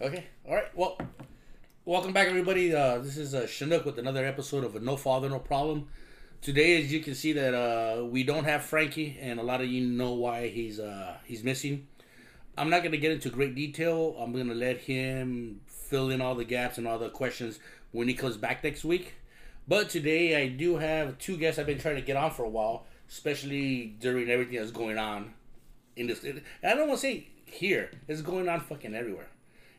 Okay. All right. Well, welcome back, everybody. Uh, this is uh, Chinook with another episode of No Father, No Problem. Today, as you can see, that uh, we don't have Frankie, and a lot of you know why he's uh, he's missing. I'm not going to get into great detail. I'm going to let him fill in all the gaps and all the questions when he comes back next week. But today, I do have two guests I've been trying to get on for a while, especially during everything that's going on in this. I don't want to say here; it's going on fucking everywhere.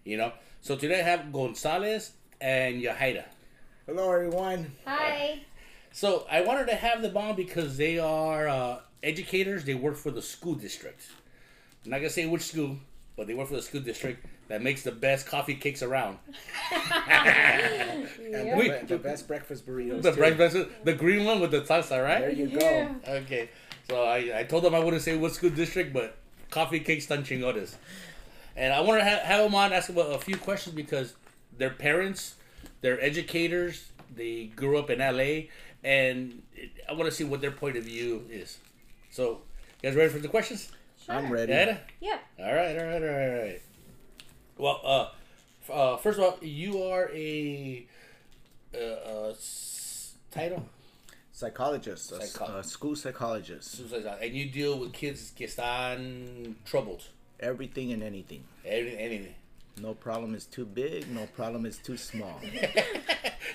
You know. So today I have Gonzalez and Yahaira. Hello, everyone. Hi. So I wanted to have them on because they are uh, educators. They work for the school district. I'm not gonna say which school, but they work for the school district that makes the best coffee cakes around. And the, We- be- the best breakfast burritos. the too. breakfast, the green one with the salsa, right? There right? you go. Yeah. Okay. So I, I told them I wouldn't say what school district, but coffee cakes tan chingones. And I want to have, have them on, ask them a, a few questions because they're parents, they're educators, they grew up in LA, and it, I want to see what their point of view is. So, you guys ready for the questions? I'm ready. Yeah? Yeah. All right, all right, all right, all right. Well, uh, f- uh, first of all, you are a uh, uh, s- title, Psychologist, a, Psycho- a school psychologist. and you deal with kids que están troubled. Everything and anything. Any- Anything. No problem is too big. No problem is too small.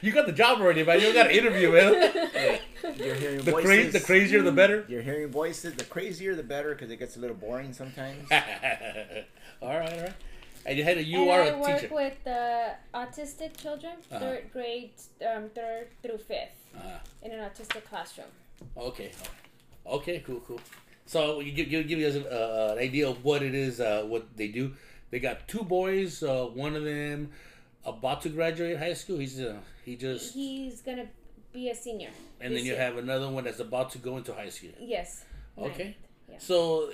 You got the job already, man. You don't got to interview, man. You're hearing The, voices. cra- the crazier, the better. You're hearing voices. The crazier, the better, because it gets a little boring sometimes. all right, all right. And you had a, you and are I a work teacher. with uh, autistic children, Uh-huh. third grade, um, third through fifth, Uh, in an autistic classroom. okay, okay, cool, cool. So you give, give, give you guys an, uh, an idea of what it is, uh, what they do. They got two boys. Uh, one of them about to graduate high school. He's uh, he just, He's gonna be a senior. and then you year. have another one that's about to go into high school. Yes. Okay. Yeah. So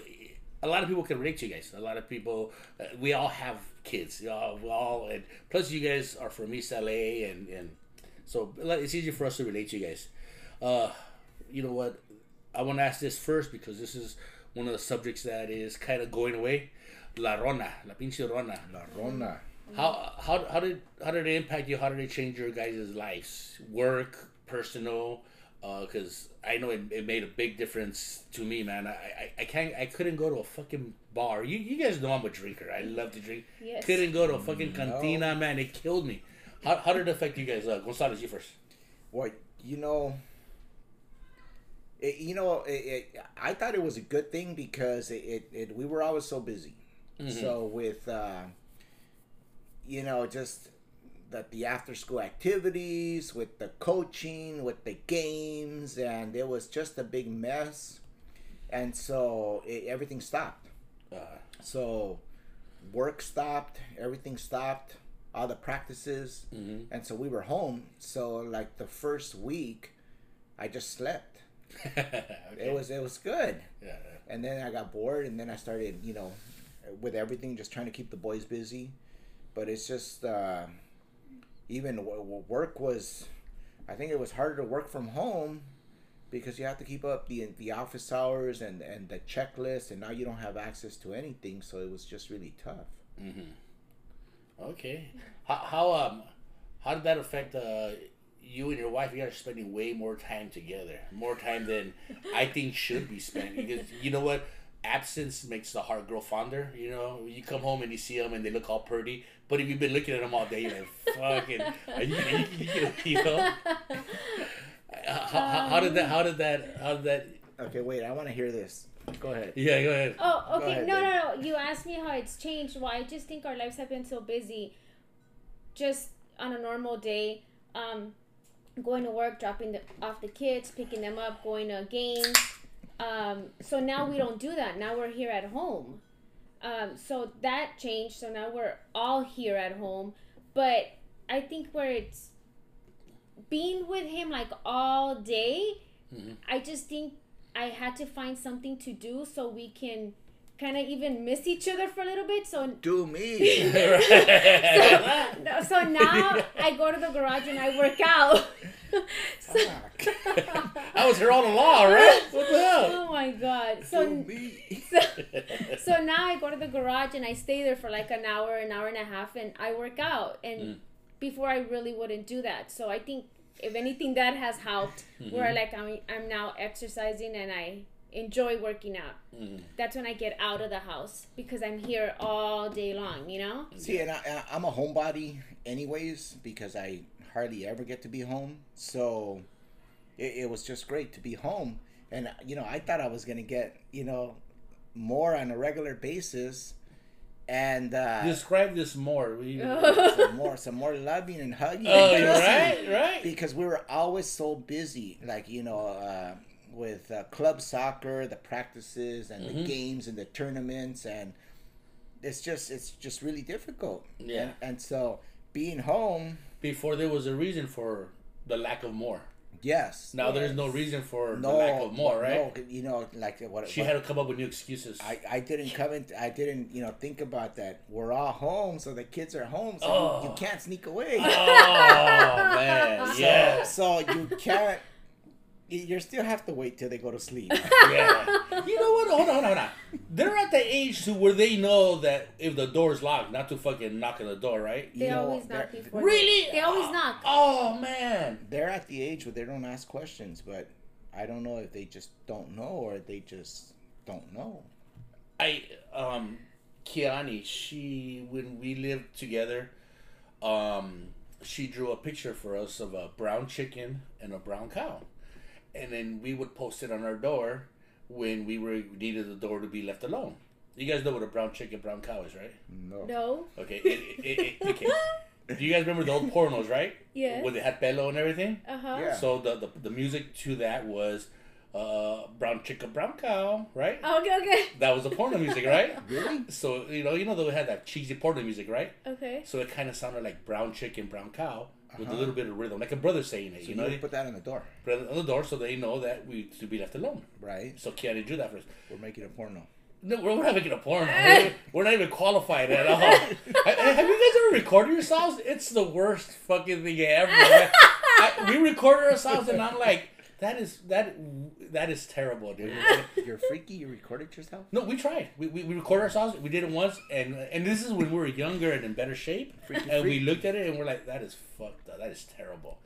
a lot of people can relate to you guys. A lot of people, uh, we all have kids. All, we all, and plus you guys are from East LA, and and so it's easy for us to relate to you guys. Uh, you know what? I want to ask this first because this is one of the subjects that is kind of going away. La Rona, la pinche Rona. La Rona. How how how did how did it impact you? How did it change your guys' lives? Work, personal. Because I know it, it made a big difference to me, man. I, I, I can't I couldn't go to a fucking bar. You you guys know I'm a drinker. I love to drink. Yes. Couldn't go to a fucking cantina, man. It killed me. How, how did it affect you guys? Uh, Gonzalez, you first. Well, you know, it, you know, it, it, I thought it was a good thing because it, we were always so busy. So with, uh, you know, just that the after school activities, with the coaching, with the games, and it was just a big mess. And so it, everything stopped. Uh, So work stopped, everything stopped, all the practices, mhm. and so we were home. So like the first week, I just slept. It was it was good, yeah. and then I got bored, and then I started you know, with everything, just trying to keep the boys busy. But it's just uh, even w- work was, I think it was harder to work from home because you have to keep up the the office hours and and the checklist, and now you don't have access to anything. So it was just really tough. Mm-hmm. Okay. How, how um how did that affect uh you and your wife? You guys are spending way more time together, more time than I think should be spent. Because you know what, absence makes the heart grow fonder. You know, you come home and you see them and they look all pretty, but if you've been looking at them all day, you're like, fucking, are you, are you, you, you know. Uh, How, how, how did that? How did that? How did that? Okay, wait, I want to hear this. Go ahead. Yeah, go ahead. Oh, okay. ahead, no, babe. no, no. You asked me how it's changed. Well, I just think our lives have been so busy. Just on a normal day, um, going to work, dropping the, off the kids, picking them up, going to games. Um, so now we don't do that. Now we're here at home. Um, so that changed. So now we're all here at home. But I think where it's being with him like all day, Mhm. I just think I had to find something to do so we can kind of even miss each other for a little bit. So Do me. no, so now I go to the garage and I work out. so, I was here all along, right? What the hell? oh my god. Do So me. so, so now I go to the garage and I stay there for like an hour, an hour and a half, and I work out. And Mm. before I really wouldn't do that. So I think if anything that has helped, Mm-hmm. where like I'm I'm now exercising and I enjoy working out. Mm. That's when I get out of the house because I'm here all day long. You know. See, and I, I'm a homebody anyways because I hardly ever get to be home. So it, it was just great to be home. And, you know, I thought I was going to get, you know, more on a regular basis. And uh, Describe this more. We- some more, some more loving and hugging. Oh, and right, right. Because we were always so busy, like you know, uh, with uh, club soccer, the practices and Mm-hmm. the games and the tournaments, and it's just it's just really difficult. Yeah. And, and so being home, Before there was a reason for the lack of more. yes. Now there's no reason for no the lack of more, right? No, you know, like what She what- had to come up with new excuses. I, I didn't come in. I didn't, you know, think about that. We're all home, so the kids are home, so Oh. you, you can't sneak away. oh man, So, yeah, so you can't. You you still have to wait till they go to sleep. yeah. You know what? Hold on, hold on, hold on. They're at the age to where they know that if the door's locked, not to fucking knock on the door, right? They You know, always knock before. Really? They, they always Oh, knock. Oh man. they're at the age where they don't ask questions, but I don't know if they just don't know or they just don't know. I um Kiani, she when we lived together, um, she drew a picture for us of a brown chicken and a brown cow. And then we would post it on our door when we were needed the door to be left alone. You guys know what a brown chicken, brown cow is, right? No. No. Okay. It, it, it, okay. Do you guys remember the old pornos, right? Yeah. Where they had bello and everything? Uh huh. Yeah. So the, the the music to that was uh brown chicken, brown cow, right? Okay. Okay. That was the porno music, right? Really? So you know, you know they had that cheesy porno music, right? Okay. So it kind of sounded like brown chicken, brown cow with a Uh-huh. little bit of rhythm, like a brother saying it. So you you know, put that on the door, put it on the door so they know that we to be left alone. right? So Keanu drew that first. We're making a porno. No, we're we're not making a porno. We're, we're not even qualified at all. Have you guys ever recorded yourselves? It's the worst fucking thing ever. I, we recorded ourselves, and I'm like, that is that that is terrible, dude. You're freaky. You recorded yourself. No, we tried. We, we, we recorded ourselves. We did it once, and and this is when we were younger and in better shape. Freaky and we looked at it and we're like, that is fucked up. That is terrible.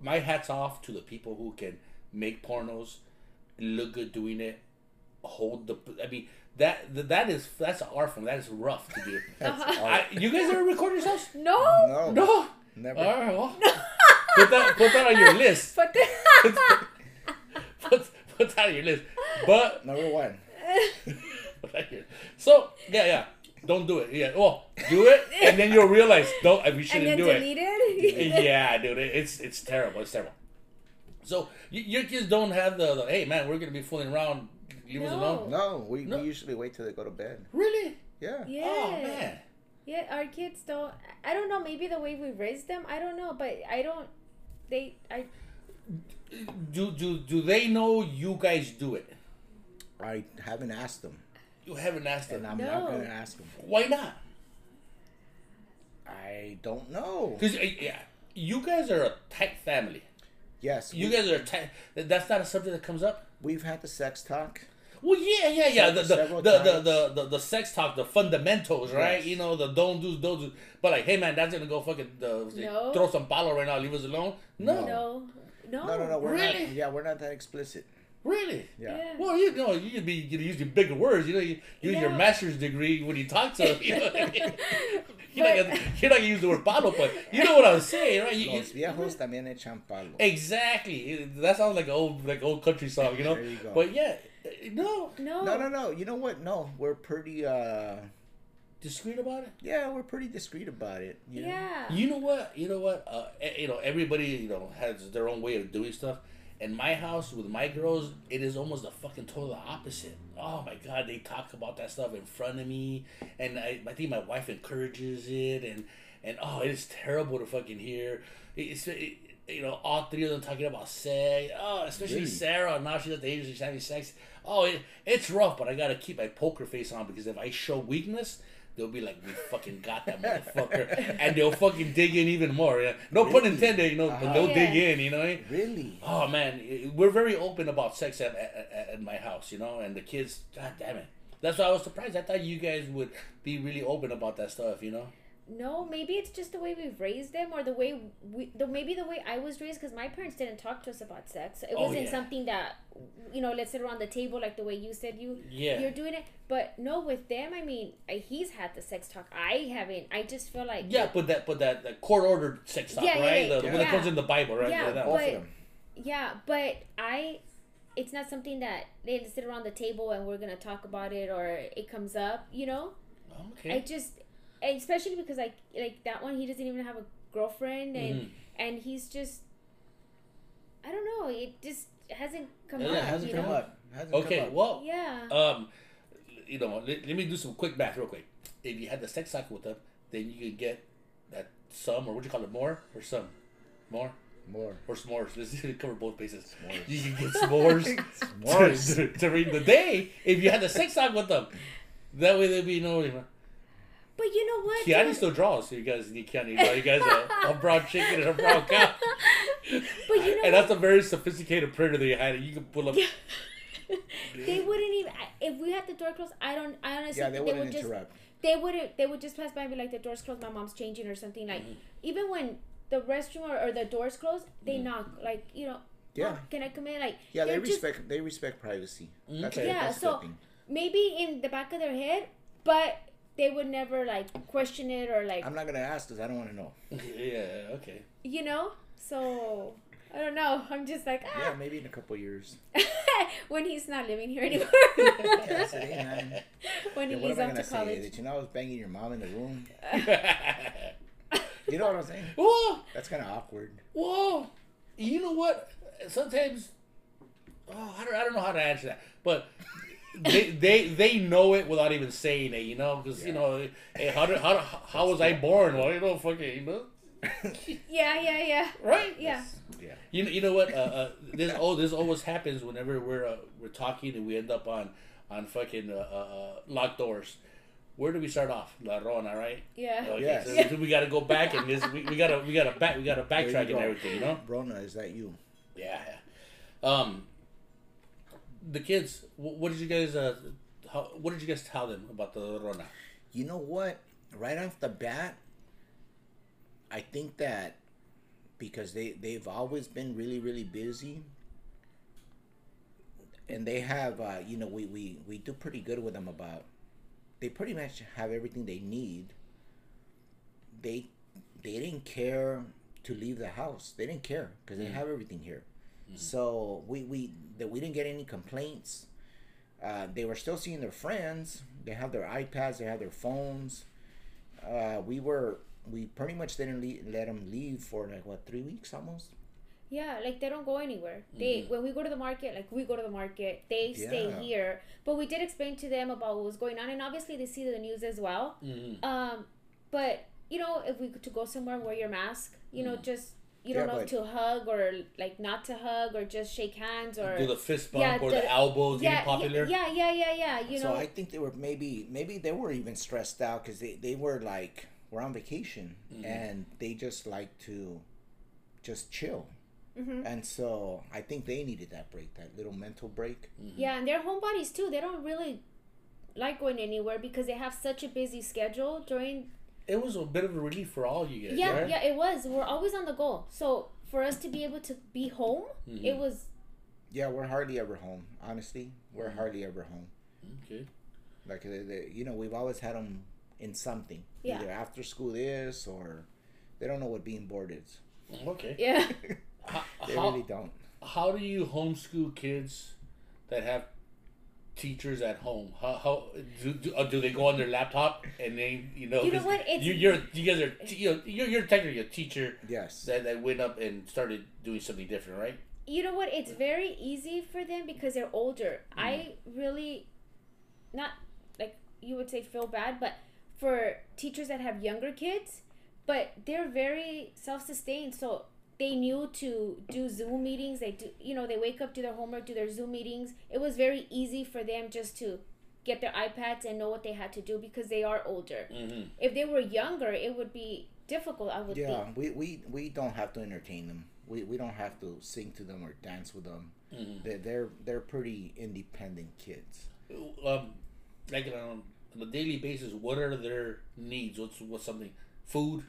My hats off to the people who can make pornos, look good doing it, hold the. I mean that that is that's an art form. That is rough to do. That's Uh-huh. I, you guys ever record yourselves? No. No, No. never. All right. Well, put that put that on your list. But the, put, put that on your list. But Number one. So yeah, yeah. Don't do it. Yeah. Well, do it, and then you'll realize don't. We and shouldn't then do it. delete it. yeah, dude, it- it's it's terrible. It's terrible. So y- your kids don't have the, the hey man, we're gonna be fooling around. Leave us No. alone. No, we, No. we usually wait till they go to bed. Really? Yeah. Yeah. Oh man. Yeah, our kids don't. I don't know. Maybe the way we raised them. I don't know, but I don't. They. I. Do do do they know you guys do it? I haven't asked them, You haven't asked and them. I'm No. not gonna ask them. Why not? I don't know. Because yeah, you guys are a tight family. Yes, You we, guys are tight. That's not a subject that comes up. we've had the sex talk. Well, yeah, yeah, yeah. The the Several the, the, times. the, the, the sex talk, the fundamentals, right? Yes. You know, the don't do, don't do. But like, hey man, that's gonna go fucking uh, No. throw some palo right now. Leave us alone. No, No. No. No. No, no, no. We're Really? not. Yeah, we're not that explicit. really. Yeah. Yeah. Well, you know, you could be you know, using bigger words. You know, you use your master's degree when you talk to them. You know what I mean? You're, But- not gonna, you're not gonna use the word palo, but you know what I'm saying, right? You, you- Los viejos también echan palo. exactly. That sounds like an old like old country song, you know. There you go. But yeah, no, No. No, no, no. You know what? No, we're pretty. uh discreet about it. Yeah, we're pretty discreet about it. you know? Yeah. You know what? You know what? Uh, eh, you know, everybody you know has their own way of doing stuff. In my house with my girls, it is almost the fucking total opposite. Oh my god, they talk about that stuff in front of me, and I, I think my wife encourages it, and and oh, it is terrible to fucking hear. It's it, you know, all three of them talking about sex. Oh, especially Really? Sarah. Now she's at the age of she's having sex. Oh, it, it's rough, but I gotta keep my poker face on because if I show weakness, they'll be like, "We fucking got that motherfucker," and they'll fucking dig in even more. Yeah, no pun Really? intended. You know, but Uh-huh. they'll Yeah. dig in. You know. Really? Oh man, we're very open about sex at, at, at- at my house, you know, and the kids. God damn it, that's why I was surprised. I thought you guys would be really open about that stuff, you know. No, maybe it's just the way we've raised them, or the way we, the maybe the way I was raised, because my parents didn't talk to us about sex. It Oh, wasn't yeah. something that, you know, let's sit around the table like the way you said you Yeah. you're doing it. But no, with them, I mean, he's had the sex talk. I haven't. I just feel like Yeah, but that, but that, that court ordered sex talk, Yeah, right? yeah, the, one that comes in the Bible, right? Yeah, but- them. Yeah, but I, it's not something that they sit around the table and we're gonna talk about it or it comes up. You know, okay. I just, especially because like like that one, he doesn't even have a girlfriend and Mhm. and he's just, I don't know, it just hasn't come Yeah, up. it Yeah, hasn't come know? up. Hasn't Okay, come up. well, Yeah. um, you know, let, let me do some quick math real quick. If you had the sex cycle with them, then you could get that sum or what do you call it, more or some, more More. or s'mores. Let's cover both bases. S'mores. You can get s'mores. S'mores. to, to read the day if you had the sex talk with them. That way there'd be no. But you know what? Keanu dude? still draws, so you guys need Keanu. Draw. You guys a, a brown chicken and a brown cow. But you know and that's a very sophisticated printer that you had. You can pull up. they wouldn't even if we had the door closed. I don't. I honestly Yeah, they think wouldn't would just interrupt. they wouldn't they would just pass by and be like the doors closed my mom's changing or something like Mm-hmm. even when the restroom or, or the doors closed they knock like you know Yeah. "Mom, can i come in like Yeah, they they're just- respect. They respect privacy. That's Okay. a, yeah that's a so good thing. maybe in the back of their head but they would never like question it or like I'm not gonna ask because I don't want to know. yeah. Okay. you know so i don't know i'm just like Yeah, ah maybe in a couple years. when he's not living here anymore Yeah, I said, hey, man. when Yeah, what he's am I off gonna to say? college Did you know I was banging your mom in the room? You know what I'm saying? Whoa, That's kind of awkward. whoa. You know what? Sometimes, oh, I don't, I don't know how to answer that, but. They, they they know it without even saying it, you know, because you know, hey, how did, how how was I born? Well, you know, fucking, you know, yeah yeah yeah right? yeah Yeah. You know, you know what? Uh, uh, this oh, this always happens whenever we're uh, we're talking and we end up on on fucking uh, uh, uh, locked doors. Where do we start off? La Rona, right? yeah Okay, Yes. so we got to go back and this, we, we gotta we gotta back we gotta backtrack and everything, you know? Brona, is that you? Yeah. yeah. Um, the kids. What did you guys? Uh, how, what did you guys tell them about the Rona? You know what? Right off the bat, I think that because they they've always been really really busy, and they have uh, you know we, we we do pretty good with them about they pretty much have everything they need. They they didn't care to leave the house. They didn't care because they have everything here. So we we that we didn't get any complaints. Uh, they were still seeing their friends. They have their iPads. They have their phones. Uh, we were we pretty much didn't le- let them leave for like what three weeks almost. Yeah, like they don't go anywhere. They when we go to the market, like we go to the market, they stay here. But we did explain to them about what was going on, and obviously they see the news as well. Mm-hmm. Um, but you know, if we to go somewhere, wear your mask. You know, just you don't Yeah, know but- to hug or like not to hug or just shake hands or Do the fist bump Yeah, or the- the elbows yeah, getting popular? yeah, yeah, yeah, yeah. You so know, I think they were maybe maybe they were even stressed out because they, they were like we're on vacation and they just like to just chill. Mhm. And so I think they needed that break, that little mental break. yeah, and they're homebodies too. They don't really like going anywhere because they have such a busy schedule during It was a bit of a relief for all you guys. yeah right? yeah it was we're always on the go so for us to be able to be home Mm-hmm. it was Yeah, we're hardly ever home. Honestly, we're hardly ever home. Okay. Like they, they, you know, we've always had them in something, Yeah. either after school is or they don't know what being bored is. Okay. yeah How, They how, really don't. how do you homeschool kids that have teachers at home? How, how do, do, uh, do they go on their laptop and they you know? You know 'cause what? It's- you you're you guys are t- you know, you're you're technically a teacher Yes. that, that went up and started doing something different, right? you know what it's very easy for them because they're older i really not like you would say feel bad but for teachers that have younger kids but they're very self-sustained so they knew to do Zoom meetings. They do, you know, they wake up, do their homework, do their Zoom meetings. It was very easy for them just to get their iPads and know what they had to do because they are older. Mm-hmm. If they were younger, it would be difficult. I would Yeah, think. we, we, we don't have to entertain them. We, we don't have to sing to them or dance with them. Mm-hmm. They're, they're they're pretty independent kids. Um, like on, on a daily basis, what are their needs? What's what's something? Food,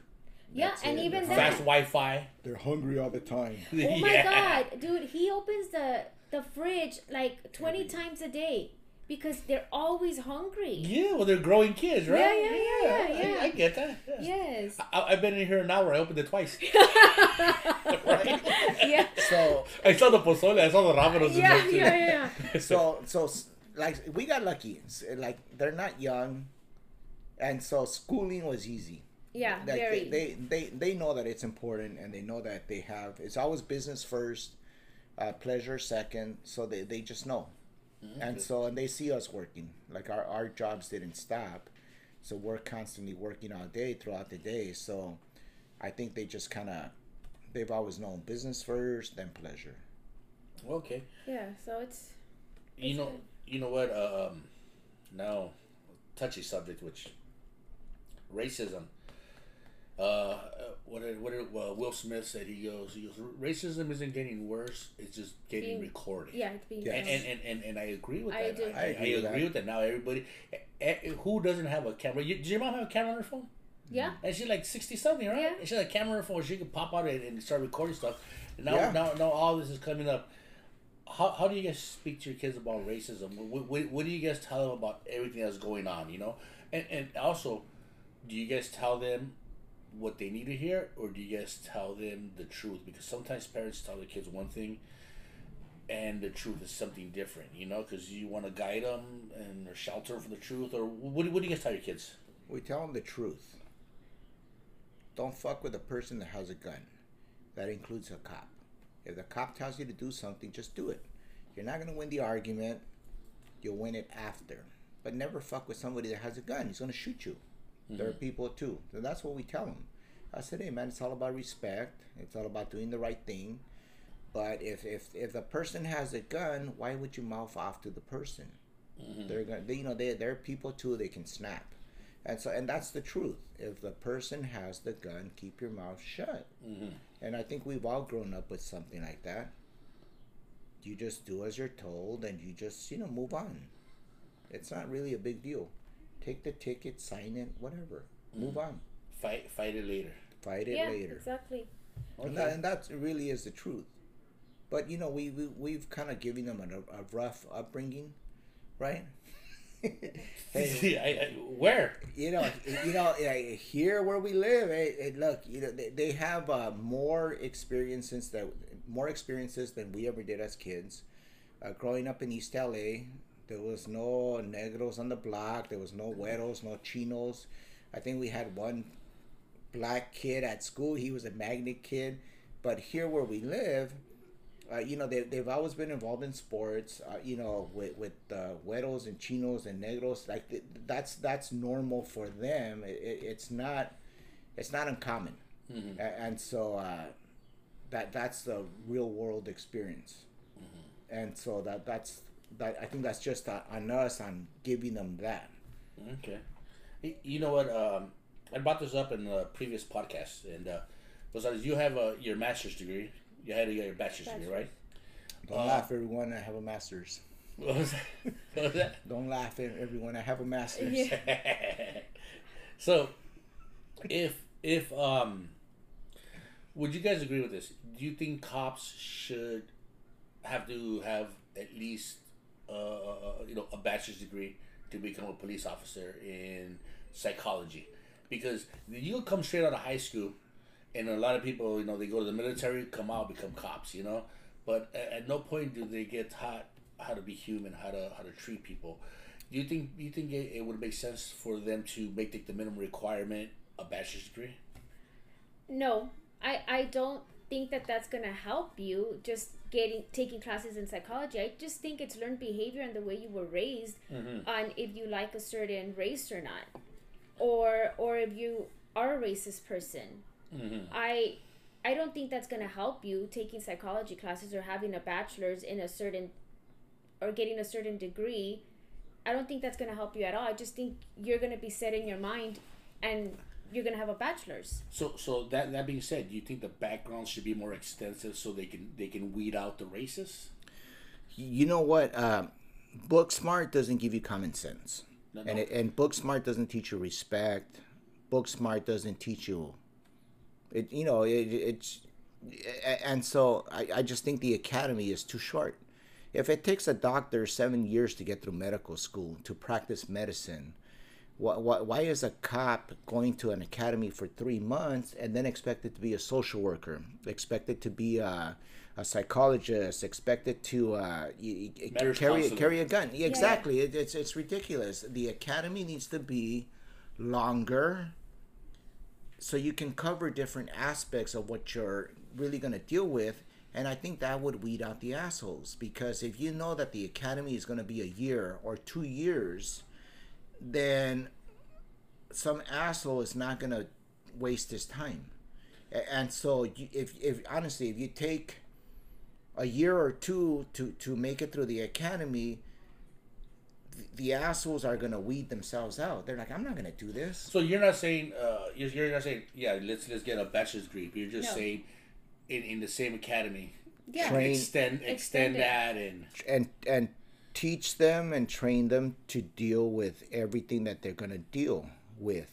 Yeah, That's and it. even They're fast Wi-Fi. They're hungry all the time. Oh my god, dude, he opens the the fridge like 20 Every- times a day because they're always hungry. Yeah, well, they're growing kids, right? Yeah, yeah, yeah, yeah, I- yeah. I, get that. yeah. Yes. I, I've been in here an hour. I opened it twice. right? Yeah. So I saw the pozole. I saw the ramen. in Yeah, there, yeah, yeah. so so like we got lucky. Like they're not young, and so schooling was easy. Yeah, Like very. they, they they they know that it's important, and they know that they have it's always business first, uh, pleasure second. So they they just know, and so and they see us working. Like our our jobs didn't stop, so we're constantly working all day throughout the day. So, I think they just kind of they've always known business first, then pleasure. Okay. yeah, so it's You It's know. good. You know what? Um, now, touchy subject, which racism. Uh, what did, what did uh, Will Smith said? He goes, he goes, racism isn't getting worse; it's just getting Being- recorded. yeah, it's being Yeah. And, and, and, and, and I agree with that. I that. do. I, I agree with agree that. with that. Now everybody, eh, eh, who doesn't have a camera? You, does your mom have a camera on her phone? yeah. And she's like sixty something, right? Yeah. And she had a camera on her phone. She could pop out and, and start recording stuff. And now, Yeah. now, now, all this is coming up. How, how do you guys speak to your kids about racism? What, what, what do you guys tell them about everything that's going on? You know, and and also, do you guys tell them what they need to hear, or do you guys tell them the truth? Because sometimes parents tell their kids one thing, and the truth is something different. You know, because you want to guide them and shelter them from the truth, or what, what do you guys tell your kids? We tell them the truth. Don't fuck with a person that has a gun. That includes a cop. If the cop tells you to do something, just do it. You're not going to win the argument. You'll win it after. But never fuck with somebody that has a gun. He's going to shoot you. There are mm-hmm. people too. So that's what we tell them. I said, hey man, it's all about respect. It's all about doing the right thing. But if if if the person has a gun, why would you mouth off to the person? Mm-hmm. They're gonna, they, you know, they they're people too. They can snap, and so and that's the truth. If the person has the gun, keep your mouth shut. Mm-hmm. And I think we've all grown up with something like that. You just do as you're told, and you just you know move on. It's not really a big deal. Take the ticket, sign it, whatever. Move on. Fight, fight it later. Fight it yeah, later. exactly. And, that, and that really is the truth. But you know, we, we we've kind of given them a, a rough upbringing, right? hey, I, I, where? you know, you know, here where we live, eh, eh, look, you know, they, they have uh, more experiences that more experiences than we ever did as kids. Uh, growing up in East LA, there was no negros on the block. There was no güeros, no chinos. I think we had one black kid at school. He was a magnet kid. But here where we live, uh, you know, they, they've always been involved in sports, uh, you know, with, with uh, güeros and chinos and negros. Like, th- that's that's normal for them. It, it, it's not it's not uncommon. A- and so uh, that that's the real world experience. And so that that's that I think that's just uh, on us on giving them that. Okay. You know what? Um, I brought this up in the previous podcast, and uh, Gonzalez, you have a, your master's degree. You had to get your bachelor's degree, right? Don't Uh, laugh, everyone. I have a master's. What was that? What was that? Don't laugh, everyone. I have a master's. Yeah. so, if if um, would you guys agree with this? Do you think cops should have to have at least uh, you know a bachelor's degree to become a police officer in psychology? Because you come straight out of high school, and a lot of people, you know, they go to the military, come out, become cops, you know. But at, at no point do they get taught how to be human, how to how to treat people. Do you think you think it, it would make sense for them to make the minimum requirement a bachelor's degree? No, I I don't think that that's gonna help you just getting taking classes in psychology. I just think it's learned behavior and the way you were raised mm-hmm. on if you like a certain race or not, or or if you are a racist person. Mm-hmm. I I don't think that's going to help you taking psychology classes or having a bachelor's in a certain or getting a certain degree. I don't think that's going to help you at all. I just think you're going to be set in your mind and you're going to have a bachelor's. So, so that that being said, do you think the background should be more extensive so they can they can weed out the racists? You know what? Um, book smart doesn't give you common sense, No, and it, and book smart doesn't teach you respect. Book smart doesn't teach you. It you know it, it's, and so I, I just think the academy is too short. If it takes a doctor seven years to get through medical school to practice medicine, why, why, why is a cop going to an academy for three months and then expected to be a social worker, expected to be a, a psychologist, expected to uh, y- y- Marriage carry counselor. carry a gun? Yeah, exactly. It, it's it's ridiculous. The academy needs to be longer, so you can cover different aspects of what you're really going to deal with. And I think that would weed out the assholes because if you know that the academy is going to be a year or two years, then some asshole is not going to waste his time. And so, if, if honestly, if you take a year or two to, to make it through the academy, th- the assholes are going to weed themselves out. They're like, I'm not going to do this. So you're not saying uh, you're, you're not saying yeah let's let's get a bachelor's degree. But you're just No. saying in, in the same academy Yeah. Train- extend extend Extend that and and and teach them and train them to deal with everything that they're going to deal with.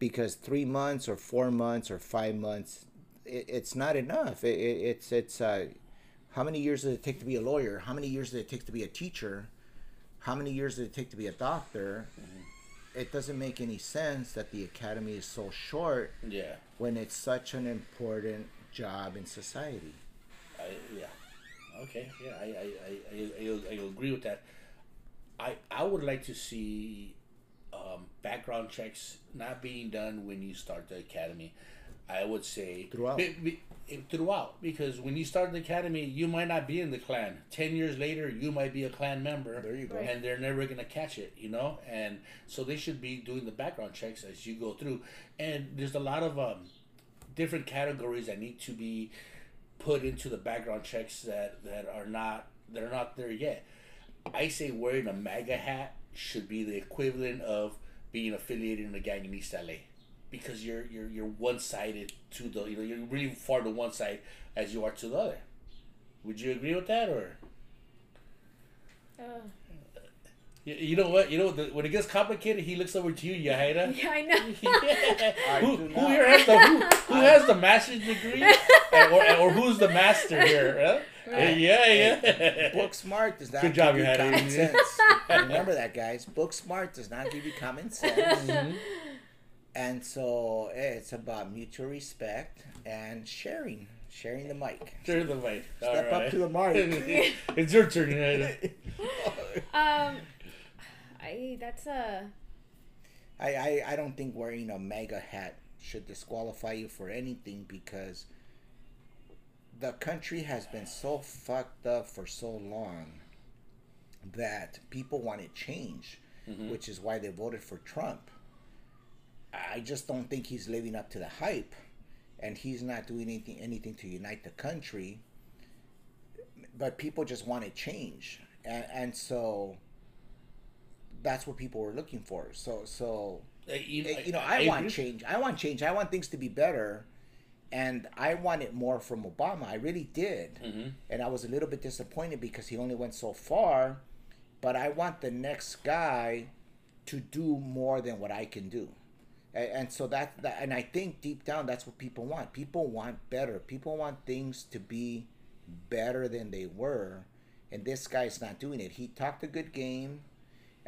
Because three months or four months or five months it, it's not enough. It, it, it's it's uh, how many years does it take to be a lawyer? How many years does it take to be a teacher? How many years does it take to be a doctor? It doesn't make any sense that the academy is so short yeah. when it's such an important job in society. I, yeah okay yeah I I, I, I, I, I agree with that. I I would like to see um, background checks not being done when you start the academy. I would say Throughout. Be- be- throughout because when you start the academy, you might not be in the Klan. Ten years later, you might be a Klan member. There you go. And they're never gonna catch it, you know. And so they should be doing the background checks as you go through. And there's a lot of um, different categories that need to be put into the background checks that that are not that are not there yet. I say wearing a MAGA hat should be the equivalent of being affiliated in a gang in East LA, because you're you're you're one sided to the you know you're really far to one side as you are to the other. Would you agree with that or? Uh, You, you know what? You know the, when it gets complicated, he looks over to you, Yahaira. yeah, I know. I who, who here has the who, who has the master's degree, and, or, or who's the master here? Huh? Right. Yeah, yeah. Book smart does not Good job, give you you had it. common sense. Remember that, guys. Book smart does not give you common sense. And so it's about mutual respect and sharing, sharing the mic. Turn the mic. Step up to the mic. it's your turn. Yahaira. Um, I that's a I, I, I don't think wearing a MAGA hat should disqualify you for anything because the country has been so fucked up for so long that people want to change, mm-hmm. which is why they voted for Trump. I just don't think he's living up to the hype, and he's not doing anything anything to unite the country. But people just want to change, and and so that's what people were looking for. So so Uh, you, Eh, you know, I, want agree. change. I want change. I want things to be better, and I wanted more from Obama. I really did, Mhm. and I was a little bit disappointed because he only went so far. But I want the next guy to do more than what I can do, and, and so that, that and I think deep down that's what people want. People want better. People want things to be better than they were, and this guy's not doing it. He talked a good game,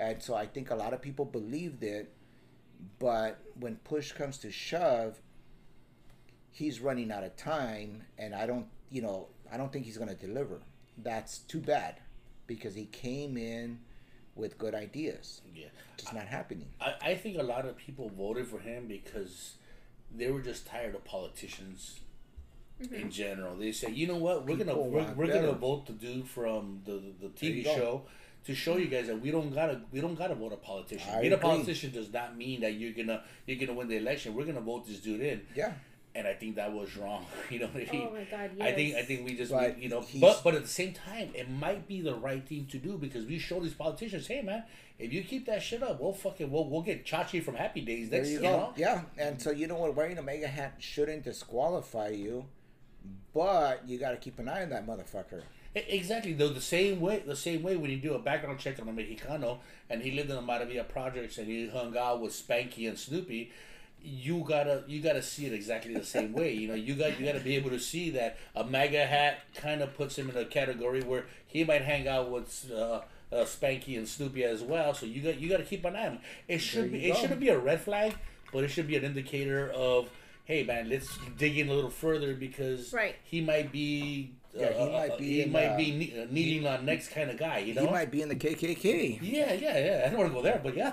and so I think a lot of people believed it but when push comes to shove he's running out of time and i don't you know i don't think he's going to deliver that's too bad because he came in with good ideas Yeah. it's not happening I, I think a lot of people voted for him because they were just tired of politicians mm-hmm. in general. They say, you know what, we're gonna we're, we're gonna vote the dude from the the, the There you TV go. Show to show you guys that we don't gotta we don't gotta vote a politician. I Being a politician does not mean that you're gonna you're gonna win the election. We're gonna vote this dude in. yeah and I think that was wrong. You know, he, Oh my God, yes. I think I think we just But we, you know, but but at the same time, it might be the right thing to do because we show these politicians, hey man, if you keep that shit up, we'll fucking we'll we'll get Chachi from Happy Days There next. you You, go. know, Yeah, and so you know what? Wearing a MAGA hat shouldn't disqualify you, but you got to keep an eye on that motherfucker. Exactly. Though the same way, the same way when you do a background check on a Mexicano and he lived in the Maravilla projects and he hung out with Spanky and Snoopy, you gotta you gotta see it exactly the same way. You know, you got you gotta be able to see that a MAGA hat kind of puts him in a category where he might hang out with. Uh, uh, Spanky and Snoopy as well, so you got you got to keep an eye on. Him. It should be it go. shouldn't be a red flag, but it should be an indicator of, hey man, let's dig in a little further because Right. he might be Yeah, he uh, might uh, be he in, might uh, be ne- uh, needing a next kind of guy, you know? He might be in the KKK. yeah, yeah, yeah. I don't want to go there, but yeah.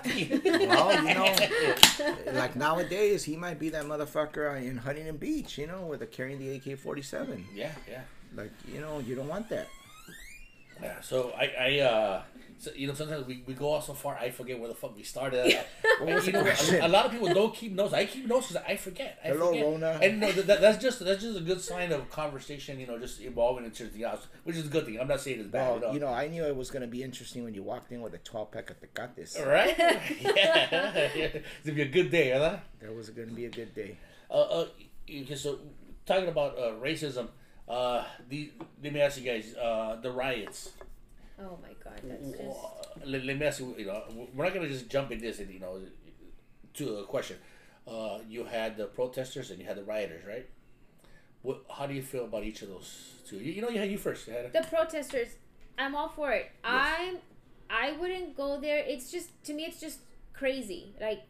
well, you know, like nowadays, he might be that motherfucker in Huntington Beach, you know, with the carrying the AK forty seven. yeah, yeah, Like, you know, you don't want that. Yeah. So I, I, uh, so, you know, sometimes we, we go off so far, I forget where the fuck we started. What was you know, a, a lot of people don't keep notes. I keep notes because I forget. I Hello, forget. Rona. And no, that, that's just that's just a good sign of conversation. You know, just evolving into something else, which is a good thing. I'm not saying it's bad. Well, you know. you know, I knew it was going to be interesting when you walked in with a 12 pack of Tecates. Right? yeah. It's gonna be a good day, huh? That was going to be a good day. Uh, uh, okay, so talking about uh, racism, uh, the let me ask you guys, uh, the riots. Oh my God, that's just. Uh, let, let me ask you, you know, we're not gonna just jump in this, and you know, to a question. Uh, you had the protesters and you had the rioters, right? What? How do you feel about each of those two? You, you know, you had you first. The protesters i'm all for it i'm i wouldn't go there it's just to me it's just crazy like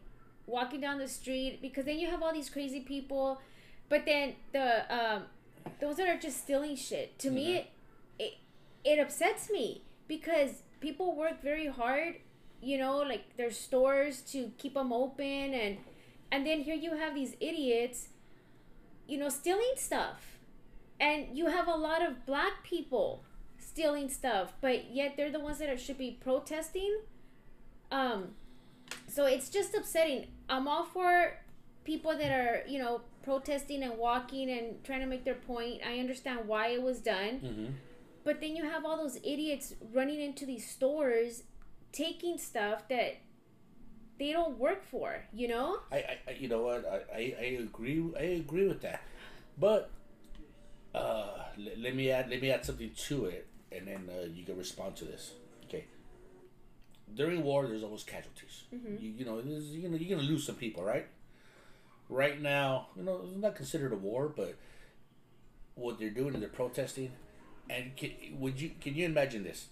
walking down the street because then you have all these crazy people but then the um those that are just stealing shit. To me it, it it upsets me because people work very hard you know like their stores to keep them open and and then here you have these idiots you know stealing stuff. And you have a lot of black people stealing stuff but yet they're the ones that are, should be protesting. Um so it's just upsetting. I'm all for people that are you know protesting and walking and trying to make their point i understand why it was done Mm-hmm. but then you have all those idiots running into these stores taking stuff that they don't work for you know I, I, you know what? I, I, I agree. I agree with that, but uh, let, let me add let me add something to it, and then uh, you can respond to this. Okay. During war, there's always casualties. You, you know, you're gonna you're gonna lose some people, right? Right now, you know, it's not considered a war, but what they're doing is they're protesting. And can, would you can you imagine this?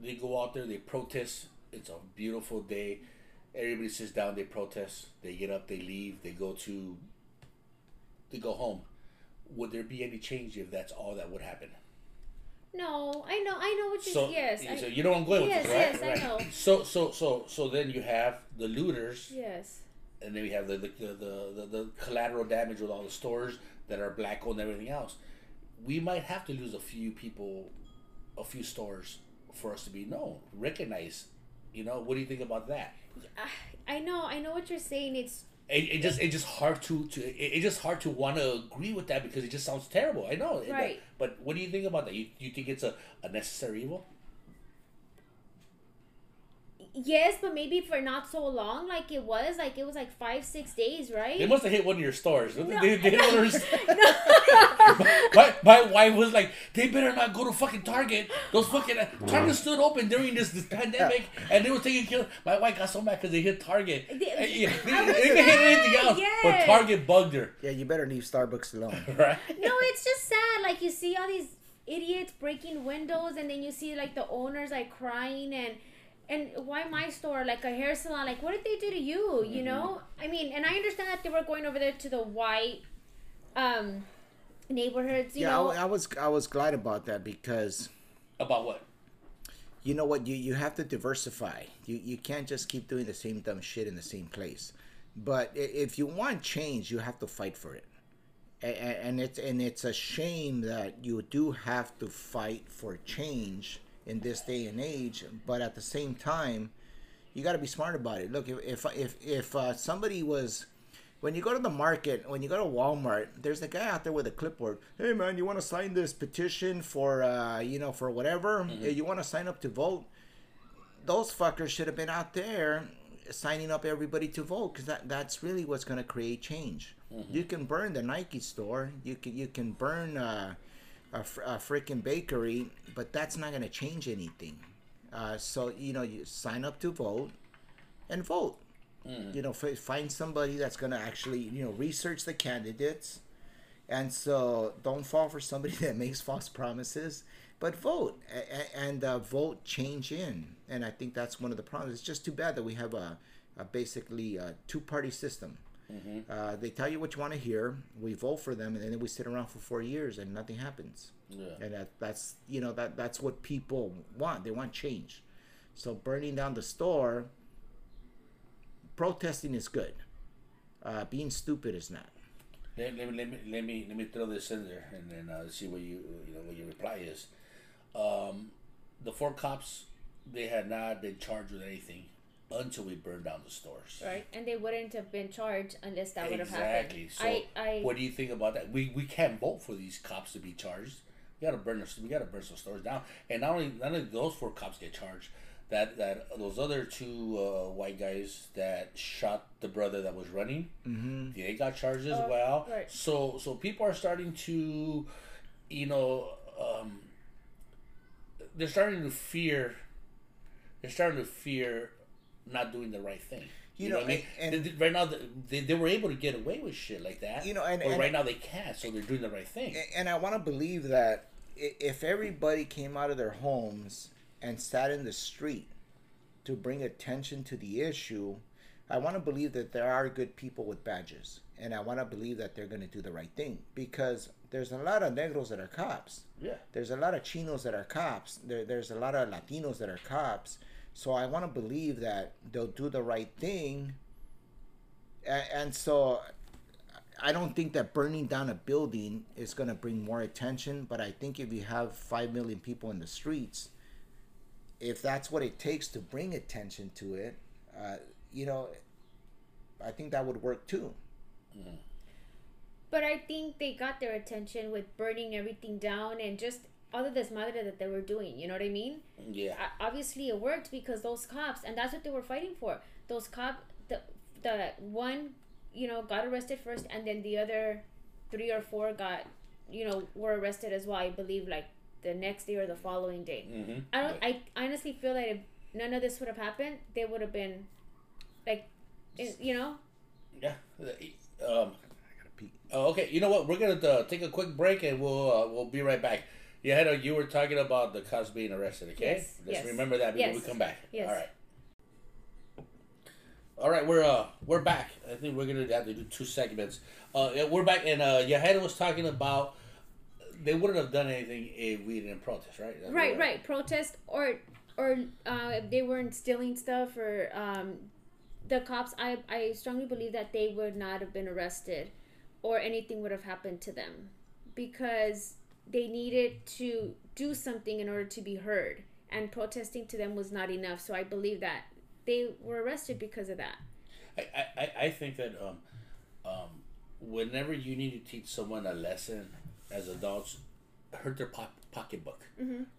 They go out there, they protest. It's a beautiful day. Everybody sits down, they protest. They get up, they leave, they go to. They go home. Would there be any change if that's all that would happen? no i know i know what you're So, yes I- you know I'm going Yes, with this, right? yes, I know. So, so, so, so then you have the looters, yes and then we have the the, the, the, the collateral damage with all the stores that are black owned and everything else. We might have to lose a few people, a few stores for us to be known, recognized. You know, what do you think about that? I know, I know what you're saying. It's It, it just it just hard to to it, it's just hard to want to agree with that because it just sounds terrible. I know, It- Right. But what do you think about that? You, you think it's a, a necessary evil? Yes, but maybe for not so long, like it was, like it was like five, six days, right? They must have hit one of your stores. No. They, they hit one of your my, my wife was like, they better not go to fucking Target. Those fucking uh, Target stood open during this, this pandemic, and they were taking kill. My wife got so mad because they hit Target. They- They, they, I didn't hit anything mad, else, but. Target bugged her. Yeah, you better leave Starbucks alone. Right? no, it's just sad. Like you see all these idiots breaking windows, and then you see like the owners like crying and. And why my store, like a hair salon? Like, what did they do to you? You know, I mean, and I understand that they were going over there to the white, um, neighborhoods. You yeah, know, I, I was I was glad about that because About what? you know what you you have to diversify. You you can't just keep doing the same dumb shit in the same place. But if you want change, you have to fight for it. A- a- And it's and it's a shame that you do have to fight for change in this day and age. But at the same time, you got to be smart about it. Look, if if if, if uh, somebody was when you go to the market, when you go to Walmart, there's a guy out there with a clipboard. Hey man, you want to sign this petition for uh, you know for whatever? Mm-hmm. You want to sign up to vote? Those fuckers should have been out there signing up everybody to vote because that that's really what's going to create change. Mm-hmm. You can burn the Nike store. You can you can burn uh, a, a freaking bakery, but that's not going to change anything. Uh, so you know, you sign up to vote and vote. You know, f- find somebody that's going to actually you know research the candidates, and so don't fall for somebody that makes false promises. But vote a- and uh, vote change in, and I think that's one of the problems. It's just too bad that we have a, a basically a two-party system. Uh, they tell you what you want to hear. We vote for them, and then we sit around for four years and nothing happens. Yeah. And that, that's you know that that's what people want. They want change. So burning down the store, protesting is good. Uh, being stupid is not. Let, let, me, let me let me let me throw this in there and then uh, see what you you know what your reply is. Um, the four cops they had not been charged with anything until we burned down the stores. Right, and they wouldn't have been charged unless that would have Exactly. happened. Exactly. So, I, I, what do you think about that? We we can't vote for these cops to be charged. We gotta burn. This, we gotta burn some stores down. And not only not only those four cops get charged, that that those other two uh, white guys that shot the brother that was running, Mm-hmm. they got charged as Oh, well. right. So so people are starting to, you know, um, they're starting to fear. They're starting to fear not doing the right thing. You know, know, what I mean? and- right now they, they were able to get away with shit like that. You know, and- and- right now they can't, so they're doing the right thing. And I want to believe that if everybody came out of their homes and sat in the street to bring attention to the issue, I want to believe that there are good people with badges. And I want to believe that they're going to do the right thing because there's a lot of negros that are cops. Yeah. There's a lot of chinos that are cops. There, there's a lot of Latinos that are cops. So I want to believe that they'll do the right thing. And, and so I don't think that burning down a building is going to bring more attention. But I think if you have 5 million people in the streets, if that's what it takes to bring attention to it, uh, you know, I think that would work too. but I think they got their attention with burning everything down and just all of this mother that they were doing. You know what I mean? Yeah. I- obviously it worked because those cops and that's what they were fighting for those cop the the one you know got arrested first and then the other three or four got you know were arrested as well i believe like the next day or the following day Mm-hmm. i don't i honestly feel that if none of this would have happened they would have been like you know Yeah. Um, I gotta pee. oh, okay. You know what? We're gonna uh, take a quick break and we'll uh, we'll be right back. Yeah, Hedo, you were talking about the cops being arrested. Okay. Yes, Let's yes, remember that before yes, we come back. yes. All right. All right, we're uh we're back. I think we're gonna have to do two segments. Uh, we're back, and uh, Yaheda was talking about they wouldn't have done anything if we didn't protest, right? That's right what- right protest or or uh, if they weren't stealing stuff or um, the cops I, I strongly believe that they would not have been arrested or anything would have happened to them because they needed to do something in order to be heard and protesting to them was not enough so i believe that they were arrested because of that I, I, I think that um, um, whenever you need to teach someone a lesson as adults, hurt their po- pocketbook,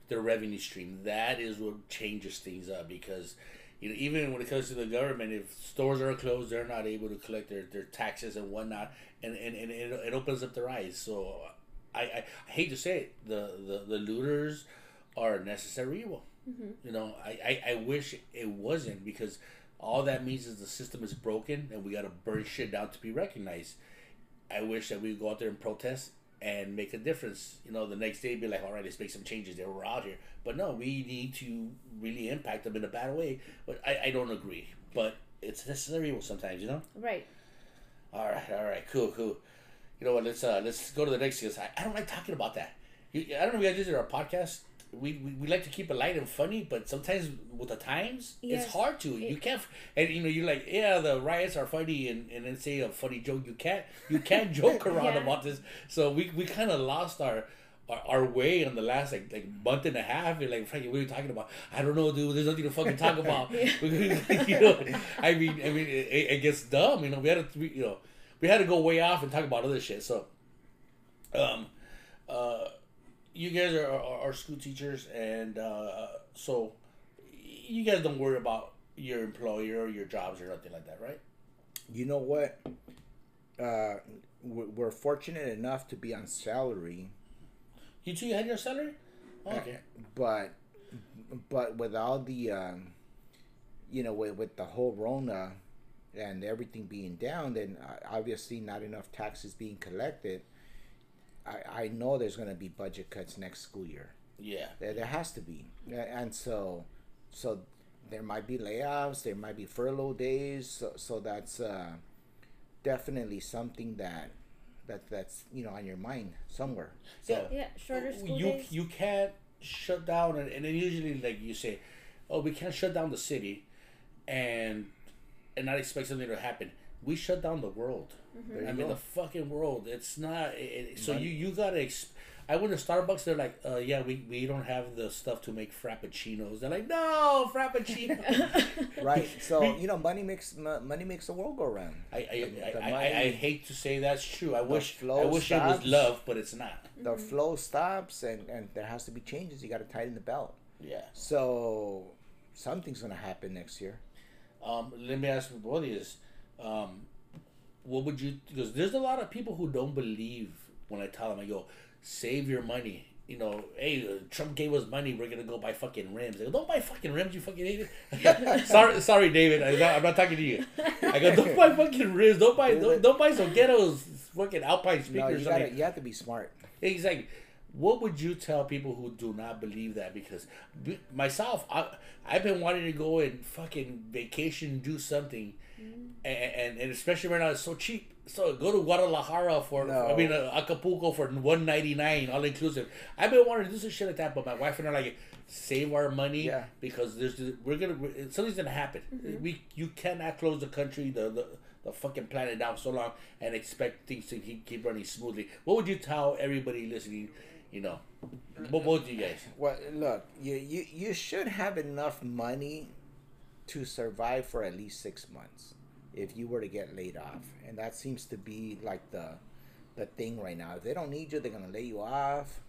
their revenue stream. That is what changes things up because you know even when it comes to the government, if stores are closed, they're not able to collect their, their taxes and whatnot, and, and, and it, it opens up their eyes. So I, I, I hate to say it, the, the, the looters are a necessary evil. Mm-hmm. You know, I, I, I wish it wasn't because all that means is the system is broken and we got to burn shit down to be recognized. I wish that we would go out there and protest and make a difference. You know, the next day be like, all right, let's make some changes. They were out here, but no, we need to really impact them in a bad way. But I, I don't agree. But it's necessary evil sometimes, you know. right All right, all right, cool, cool. You know what? Let's uh let's go to the next because I, I don't like talking about that. You, I don't know if you guys did our podcast. We, we, we like to keep it light and funny, but sometimes with the times, Yes. it's hard to. you can't, and you know, you're like, yeah, the riots are funny, and, and then say a funny joke. You can't you can't joke around Yeah. about this. So we, we kind of lost our, our our way on the last like like month and a half. You're like, Frankie, what are you talking about? I don't know, dude. There's nothing to fucking talk about. you know, I mean, I mean, it, it gets dumb. You know, we had to, you know, we had to go way off and talk about other shit. So, um, uh, you guys are, are, are school teachers, and uh, so you guys don't worry about your employer or your jobs or nothing like that, right? You know what? Uh, we're fortunate enough to be on salary, You two had your salary. Oh, okay. but but with all the um, you know with, with the whole Rona and everything being down, then uh, obviously not enough taxes being collected. I, I know there's going to be budget cuts next school year. Yeah. There, there has to be, A- and so so there might be layoffs. There might be furlough days. So so that's uh, definitely something that that that's you know on your mind somewhere. So Yeah, shorter school you days. you can't shut down and, and then usually like you say oh we can't shut down the city and and not expect something to happen we shut down the world There you i mean go. the fucking world it's not it, it- so you you gotta ex- i went to starbucks they're like uh yeah we, we don't have the stuff to make frappuccinos they're like no frappuccino right. So you know money makes mo- money makes the world go round. I, I, The I, I, money- I hate to say that's true i wish flow i wish it was love but it's not The flow stops and and there has to be changes. You got to tighten the belt. yeah So something's gonna happen next year. Um, let me ask both of you this. Um, what would you, because there's a lot of people who don't believe when I tell them, I go, save your money. You know, hey, uh, Trump gave us money. We're gonna go buy fucking rims. They go, don't buy fucking rims, you fucking idiot. sorry, sorry, David. I'm not, I'm not talking to you. I go, don't buy fucking rims. Don't buy, don't, don't buy some ghettos fucking Alpine No, speakers. you gotta you have to be smart. Exactly. What would you tell people who do not believe that? Because b- myself, I, I've been wanting to go and fucking vacation, do something, and, and and especially right now it's so cheap. So go to Guadalajara for, No. I mean uh, Acapulco for one ninety nine all inclusive. I've been wanting to do some shit like that, but my wife and I are like save our money Yeah. because there's we're gonna something's gonna happen. We you cannot close the country the. the the fucking planet down so long and expect things to keep, keep running smoothly. What would you tell everybody listening? You know, bo- both you guys. Well, look, you, you you should have enough money to survive for at least six months if you were to get laid off, and that seems to be like the the thing right now. If they don't need you, they're gonna lay you off.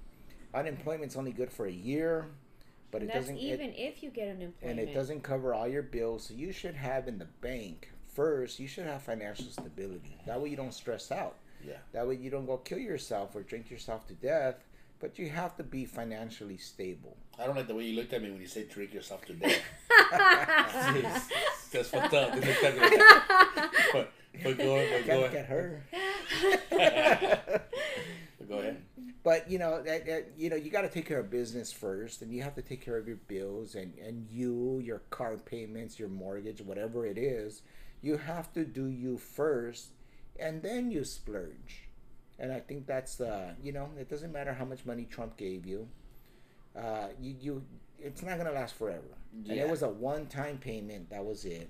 Unemployment's only good for a year, but it That's doesn't. it- even if you get and it doesn't cover all your bills. So you should have in the bank first. You should have financial stability. That way you don't stress out. Yeah. That way you don't go kill yourself or drink yourself to death. But you have to be financially stable. I don't like the way you looked at me when you said drink yourself to death. That's fucked up. That's exactly what happened. but, but go, but go Can't get her. But go ahead. But you know that, that you know you got to take care of business first, and you have to take care of your bills and and you, your car payments, your mortgage, whatever it is. You have to do you first, and then you splurge. And I think that's uh you know it doesn't matter how much money Trump gave you. Uh, you you it's not gonna last forever. And it was a one time payment. That was it.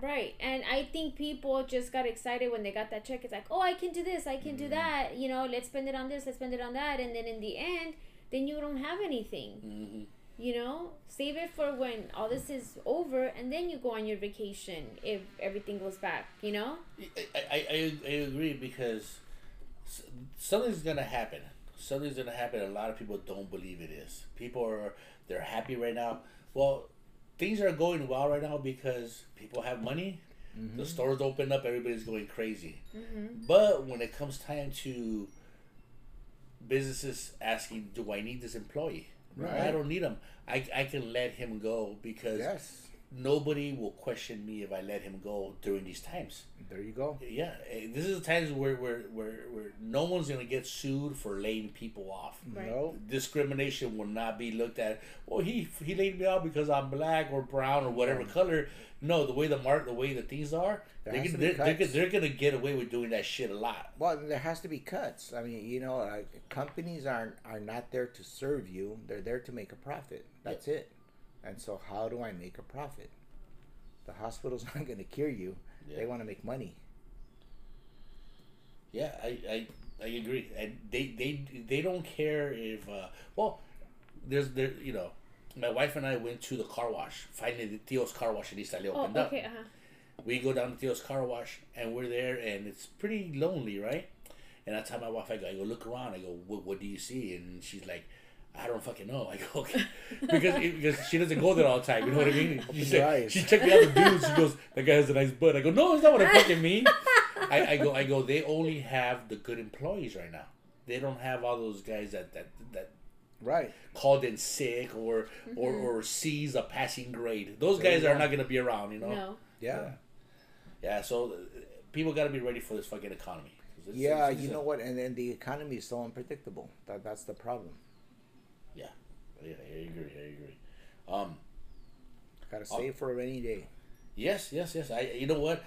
Right. And I think people just got excited when they got that check. It's like, oh, I can do this, I can Mm-hmm. do that. You know, let's spend it on this, let's spend it on that. And then in the end, then you don't have anything. hmm You know, save it for when all this is over and then you go on your vacation if everything goes back, you know? I, I, I, I agree because s- something's gonna happen. Something's gonna happen. A lot of people don't believe it is. People are they're happy right now. Well, things are going well right now because people have money. The mm-hmm. stores open up. Everybody's going crazy. Mm-hmm. But when it comes time to businesses asking, "Do I need this employee?" Right. I don't need him. I, I can let him go because Yes. Nobody will question me if I let him go during these times. There you go. Yeah, eh, this is the times where, where, where, where no one's gonna get sued for laying people off. Right. No. Discrimination will not be looked at. Well, he he laid me off because I'm black or brown or whatever color. No, the way the mark, the way the things are, There they're gonna, they're, they're, cuts. they're gonna get away with doing that shit a lot. Well, there has to be cuts. I mean, you know, uh, companies aren't are not there to serve you. They're there to make a profit. That's it. And so, how do I make a profit? The hospital's not going to cure you. Yeah. They want to make money. Yeah, I, I, I agree. And they, they, they don't care if. Uh, well, there's there. You know, my wife and I went to the car wash. Finally, the Theo's car wash in East LA Oh, opened up. okay, uh-huh. we go down to Theo's car wash, and we're there, and it's pretty lonely, right? And I tell my wife, I go, I go look around. I go, what, what do you see? And she's like, I don't fucking know. I go, okay. because because she doesn't go there all the time. You know what I mean? She, said, she checked the other dudes. She goes, that guy has a nice butt. I go, no, it's not what I fucking mean. I, I go, I go. They only have the good employees right now. They don't have all those guys that that that right called in sick or mm-hmm. or or sees a passing grade. Those guys are not going to be around. You know. No. Yeah. Yeah. yeah so uh, people got to be ready for this fucking economy. It's, yeah, it's, it's, you know what? And then the economy is so unpredictable. That that's the problem. Yeah, yeah, I agree. I agree. Um, gotta save uh, for a rainy day. Yes, yes, yes. I, you know what?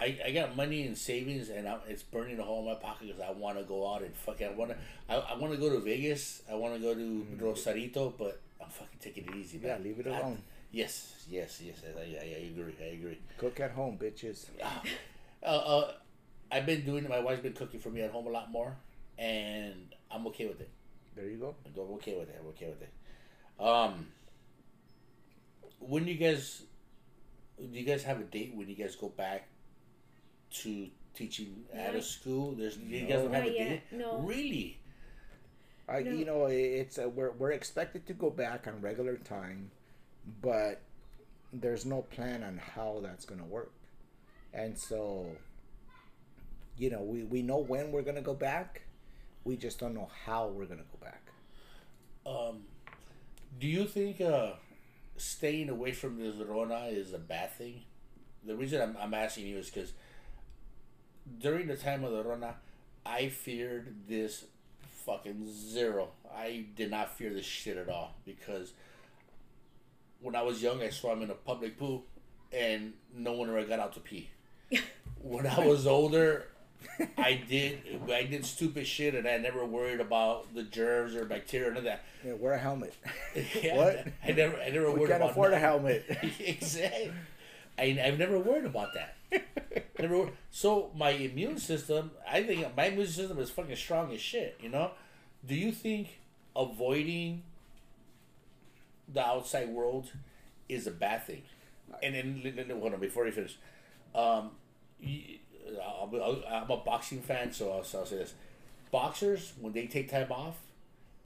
I, I got money in savings and I'm, it's burning a hole in my pocket because I want to go out and fucking I want to I, I want to go to Vegas. I want to go to mm. Rosarito, but I'm fucking taking it easy. Man. Yeah, leave it alone. I, yes, yes, yes. I, I, I, agree. I agree. Cook at home, bitches. uh, uh, I've been doing it. My wife's been cooking for me at home a lot more, and I'm okay with it. There you go. I'm okay with it. I'm okay with it. Um, when you guys, do you guys have a date when you guys go back to teaching at a school? There's you guys don't have a date. No. Really? I no. you know it's a, we're we're expected to go back on regular time, but there's no plan on how that's gonna work, and so. You know, we, we know when we're gonna go back, we just don't know how we're gonna go back. Um, do you think uh, staying away from the Rona is a bad thing? The reason I'm, I'm asking you is because during the time of the Rona, I feared this fucking zero. I did not fear this shit at all because when I was young, I swam in a public pool and no one ever got out to pee. when I was older, I did I did stupid shit and I never worried about the germs or bacteria none of that. Yeah, wear a helmet. yeah, what? I never I never we worried can't about afford nothing. a helmet. exactly. I, I've never worried about that. never. So my immune system, I think my immune system is fucking strong as shit. You know. Do you think avoiding the outside world is a bad thing? And then, hold on before you finish. Um, I'm a boxing fan, so I'll, so I'll say this: boxers when they take time off,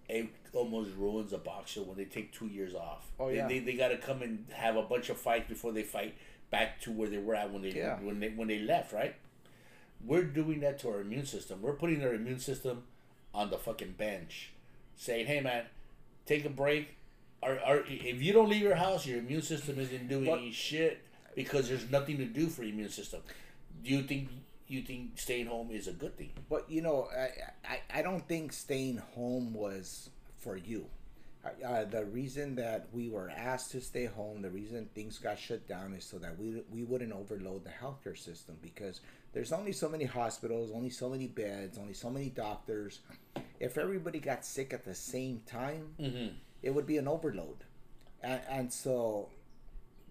it almost ruins a boxer when they take two years off. Oh yeah, they, they, they got to come and have a bunch of fights before they fight back to where they were at when they yeah. when they when they left. Right? We're doing that to our immune system. We're putting our immune system on the fucking bench, saying, "Hey man, take a break." Our, our, if you don't leave your house, your immune system isn't doing shit because there's nothing to do for your immune system do you think you think staying home is a good thing? But you know, I I, I don't think staying home was for you. Uh, the reason that we were asked to stay home, the reason things got shut down is so that we we wouldn't overload the healthcare system because there's only so many hospitals, only so many beds, only so many doctors. If everybody got sick at the same time, mm-hmm. it would be an overload, and, and so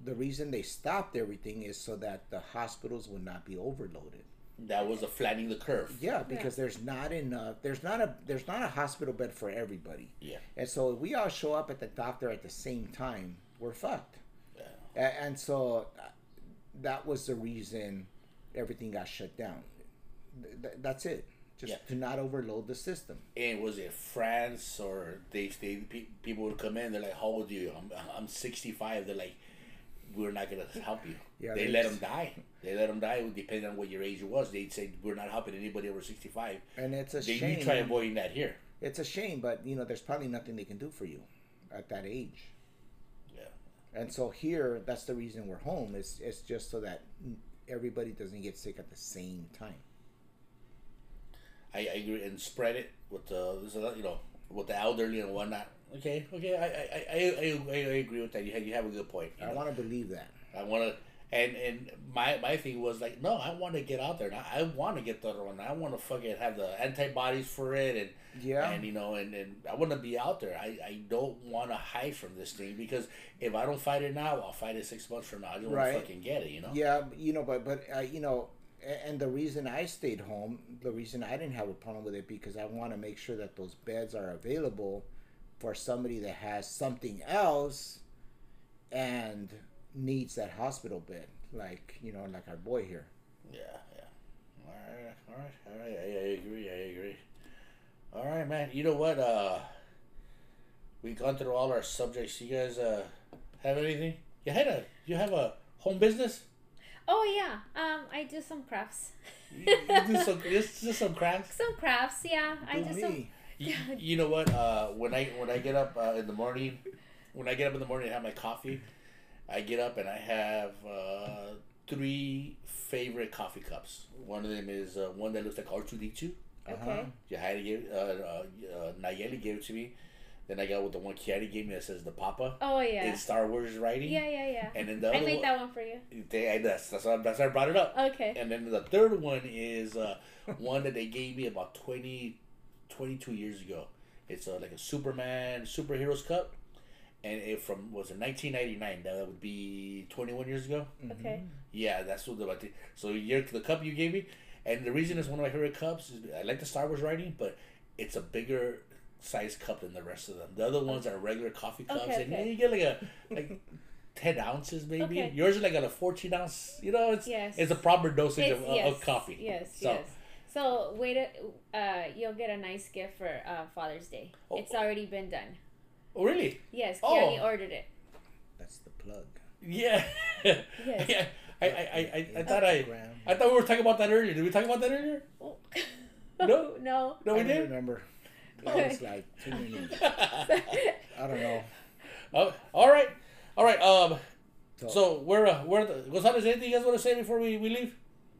the reason they stopped everything is so that the hospitals would not be overloaded. That was a flattening the curve. Yeah, because yeah. there's not enough. There's not a there's not a hospital bed for everybody. Yeah. And so if we all show up at the doctor at the same time, we're fucked. Yeah. And so uh, that was the reason everything got shut down. That's it just yeah. to not overload the system. And was it France or they, they people would come in? They're like, "How old are you?" I'm I'm 65. They're like, we're not going to help you. Yeah, they let them die. They let them die depending on what your age was. They'd say we're not helping anybody over sixty five. And it's a they, shame. You try avoiding that here. It's a shame, but you know, there's probably nothing they can do for you at that age. Yeah. And so here, that's the reason we're home. It's it's just so that everybody doesn't get sick at the same time. I, I agree, and spread it with the you know with the elderly and whatnot. Okay, okay, I I, I, I, I agree with that. You have, you have a good point. I want to believe that. I want to, and and my my thing was like, no, I want to get out there. I, I want to get the other one. I want to fucking have the antibodies for it, and yeah, and you know, and, and I want to be out there. I, I don't want to hide from this thing because if I don't fight it now, I'll fight it six months from now. I don't right. want to fucking get it. You know. Yeah, you know, but but uh, you know and the reason I stayed home, the reason I didn't have a problem with it, because I want to make sure that those beds are available for somebody that has something else and needs that hospital bed. like you know, like our boy here. Yeah, yeah. All right, all right, all right. I, I agree. I agree. All right, man. You know what? Uh, we've gone through all our subjects. You guys uh have anything? You had a you have a home business. Oh yeah. Um, I do some crafts. You, you do some just, just some crafts. Some crafts, yeah. I Do do some. Me. You, you know what? Uh, when I when I get up uh, in the morning, when I get up in the morning and have my coffee, I get up and I have uh, three favorite coffee cups. One of them is uh, one that looks like R two D two. Okay. Jahidi gave uh, uh, uh, Nayeli gave it to me. Then I got with the one Kiari gave me that says the Papa Oh yeah. in Star Wars writing. Yeah, yeah, yeah. And then the I other made one, that one for you. they, I- that's that's why, that's why I brought it up. Okay. And then the third one is uh, one that they gave me about 20, 22 years ago. It's uh, like a Superman superheroes cup, and it from was in nineteen ninety nine. That would be twenty one years ago. Okay. Yeah, that's what the so you're the cup you gave me, and the reason it's one of my favorite cups is I like the Star Wars writing, but it's a bigger size cup than the rest of them. The other ones are regular coffee cups, Okay, and okay. you get like a like. 10 ounces maybe Okay. yours is like a 14 ounce you know it's Yes. it's a proper dosage It's, of, yes. of coffee Yes, So- yes. So wait, a, uh, you'll get a nice gift for uh, Father's Day. Oh. It's already been done. oh really Yes, Oh. Kiani ordered it. That's the plug. yeah Yes. yeah I, I, I, I, I thought I Instagram. I thought we were talking about that earlier did we talk about that earlier Oh. No? no. no I we don't remember. That was like too many. I don't know. oh, all right all right um So- so we're uh, we're the Gonzalez anything you guys want to say before we, we leave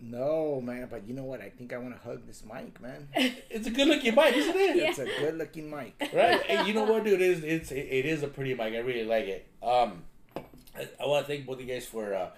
No, man, but you know what? I think I want to hug this mic, man. it's a good looking mic isn't it Yeah. It's a good looking mic. right? Hey, you know what, dude? It is it's it, it is a pretty mic. I really like it. Um, I, I want to thank both of you guys for uh,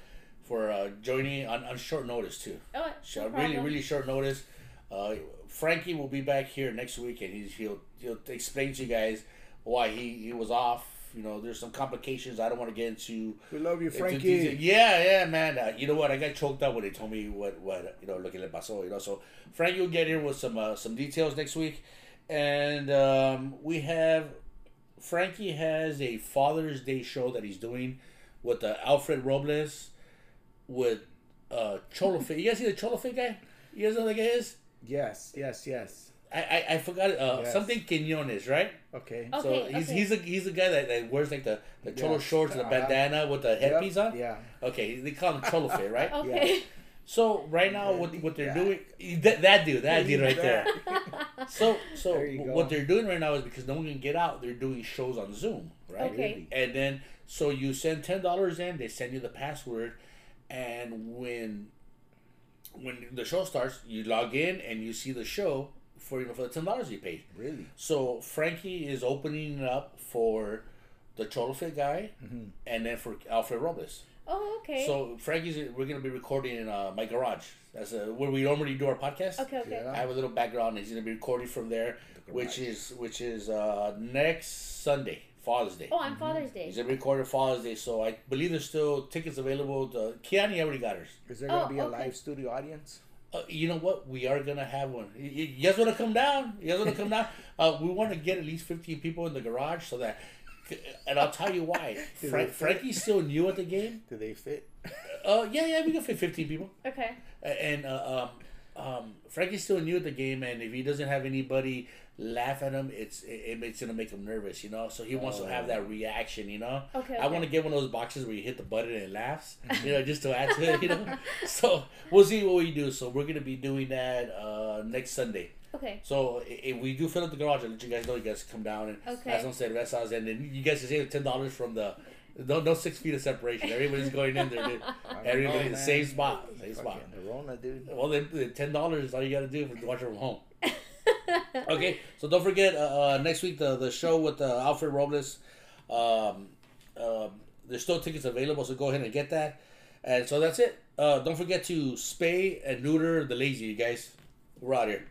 for uh, joining on, on short notice too. Oh, So no really, really short notice. Uh, Frankie will be back here next week, and he's, he'll he'll explain to you guys why he, he was off. You know, there's some complications. I don't want to get into. We love you, into Frankie. detail. Yeah, yeah, man. Uh, you know what? I got choked up when they told me what what you know. looking at pasó. You know, so Frankie will get in with some uh, some details next week, and um, we have Frankie has a Father's Day show that he's doing with uh, Alfred Robles with uh, Cholo Fit. You guys see the Cholo Fit guy? You guys know who that guy is? Yes, yes, yes. I I, I forgot uh, Yes. something Quinones, right? Okay. So Okay, he's okay. he's a he's a guy that, that wears like the, the cholo Yeah. shorts and the Uh-huh. bandana with the Yep, headpiece on. Yeah. Okay, they call him Cholo Fit, right? Okay. So right now, what what they're Yeah. doing that, that dude, that dude right there. So so There what they're doing right now is because no one can get out, they're doing shows on Zoom, right? Okay. And then so you send ten dollars in, they send you the password, and when when the show starts, you log in and you see the show for you know for the ten dollars you paid. Really? So Frankie is opening it up for the Cholo Fit guy, Mhm. and then for Alfred Robles. Oh, okay. So Frankie's we're gonna be recording in uh, my garage. That's uh where we normally do our podcast. okay, okay. Yeah. I have a little background. and He's gonna be recording from there, The which is which is uh, next Sunday, Father's Day. Oh, on Father's Day. He's gonna be recording Father's Day, so I believe there's still tickets available. To, Kiani already got hers. Is there gonna Oh, be a okay. live studio audience? Uh, you know what? We are gonna have one. You, you you guys want to come down? You guys want to come down? Uh, we want to get at least 15 people in the garage so that, and I'll tell you why. Do Frank. Frankie's still new at the game. Do they fit? Uh, yeah, yeah, we can fit 15 people. Okay. and uh, um, um, Frankie's still new at the game, and if he doesn't have anybody laugh at him, it's it, it's gonna make him nervous, you know. So he wants to have that reaction, you know. Okay, I want to get one of those boxes where you hit the button and it laughs, you know, just to add to it, you know. So we'll see what we do. So we're gonna be doing that uh, next Sunday. Okay. So if we do fill up the garage, I'll let you guys know. You guys come down and Okay. have some cervezas, and then you guys can save ten dollars from the. No, no six feet of separation. Everybody's going in there, dude. Everybody in the same spot. Same spot. Fucking Corona, dude. Well, then the ten dollars is all you got to do for watch from home. Okay, so don't forget uh, uh, next week the the show with uh, Alfred Robles. Um, um, there's still tickets available, so go ahead and get that. And so that's it. Uh, don't forget to spay and neuter the lazy, you guys. We're out here.